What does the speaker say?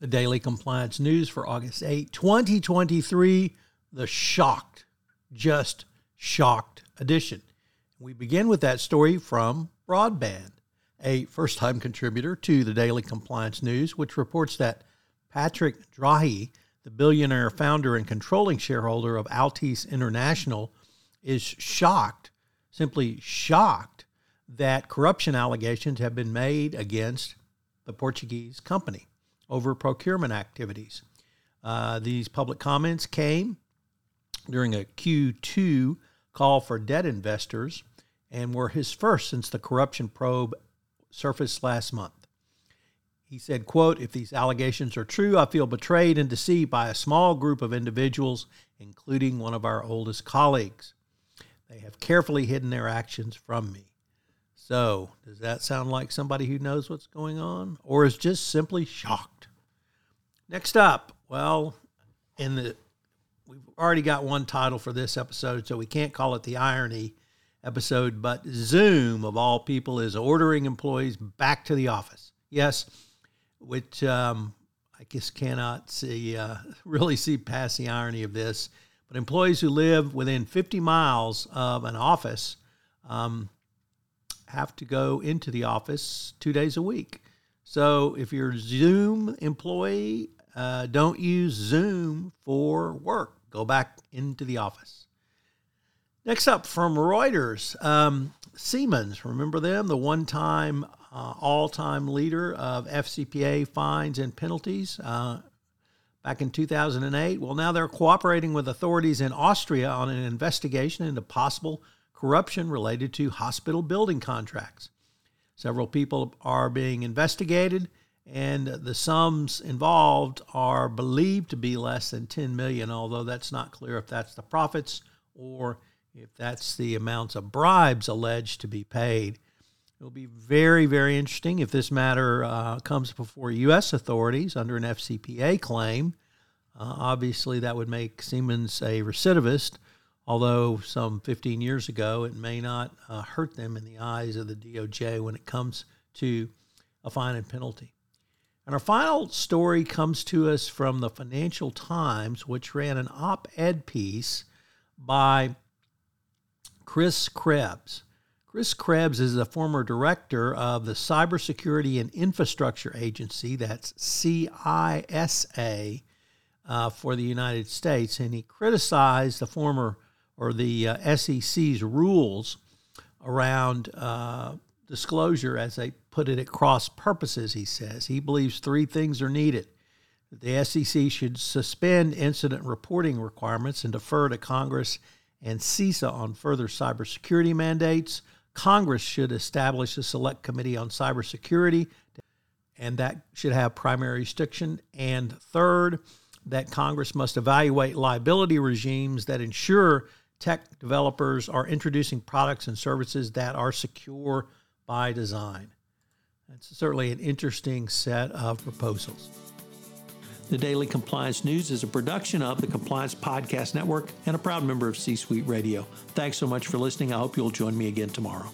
The Daily Compliance News for August 8, 2023, the shocked, just shocked edition. We begin with that story from Broadband, a first time contributor to the Daily Compliance News, which reports that Patrick Drahi, the billionaire founder and controlling shareholder of Altice International, is shocked, simply shocked, that corruption allegations have been made against the Portuguese company over procurement activities. Uh, these public comments came during a Q2 call for debt investors and were his first since the corruption probe surfaced last month. He said, quote, if these allegations are true, I feel betrayed and deceived by a small group of individuals, including one of our oldest colleagues. They have carefully hidden their actions from me. So, does that sound like somebody who knows what's going on or is just simply shocked? Next up, well, in the we've already got one title for this episode, so we can't call it the irony episode, but Zoom of all people is ordering employees back to the office. Yes, which um, I guess cannot see uh, really see past the irony of this. But employees who live within 50 miles of an office um, have to go into the office two days a week. So if you're a Zoom employee, uh, don't use Zoom for work. Go back into the office. Next up from Reuters, um, Siemens. Remember them? The one time, uh, all time leader of FCPA fines and penalties uh, back in 2008. Well, now they're cooperating with authorities in Austria on an investigation into possible corruption related to hospital building contracts. Several people are being investigated, and the sums involved are believed to be less than 10 million, although that's not clear if that's the profits or if that's the amounts of bribes alleged to be paid. It will be very, very interesting if this matter uh, comes before U.S. authorities under an FCPA claim. Uh, obviously, that would make Siemens a recidivist although some 15 years ago it may not uh, hurt them in the eyes of the DOJ when it comes to a fine and penalty. And our final story comes to us from the Financial Times, which ran an op ed piece by Chris Krebs. Chris Krebs is the former director of the Cybersecurity and Infrastructure Agency, that's CISA, uh, for the United States, and he criticized the former or the uh, SEC's rules around uh, disclosure, as they put it, at cross purposes, he says. He believes three things are needed the SEC should suspend incident reporting requirements and defer to Congress and CISA on further cybersecurity mandates. Congress should establish a select committee on cybersecurity, and that should have primary jurisdiction. And third, that Congress must evaluate liability regimes that ensure tech developers are introducing products and services that are secure by design. That's certainly an interesting set of proposals. The Daily Compliance News is a production of the Compliance Podcast Network and a proud member of C Suite Radio. Thanks so much for listening. I hope you'll join me again tomorrow.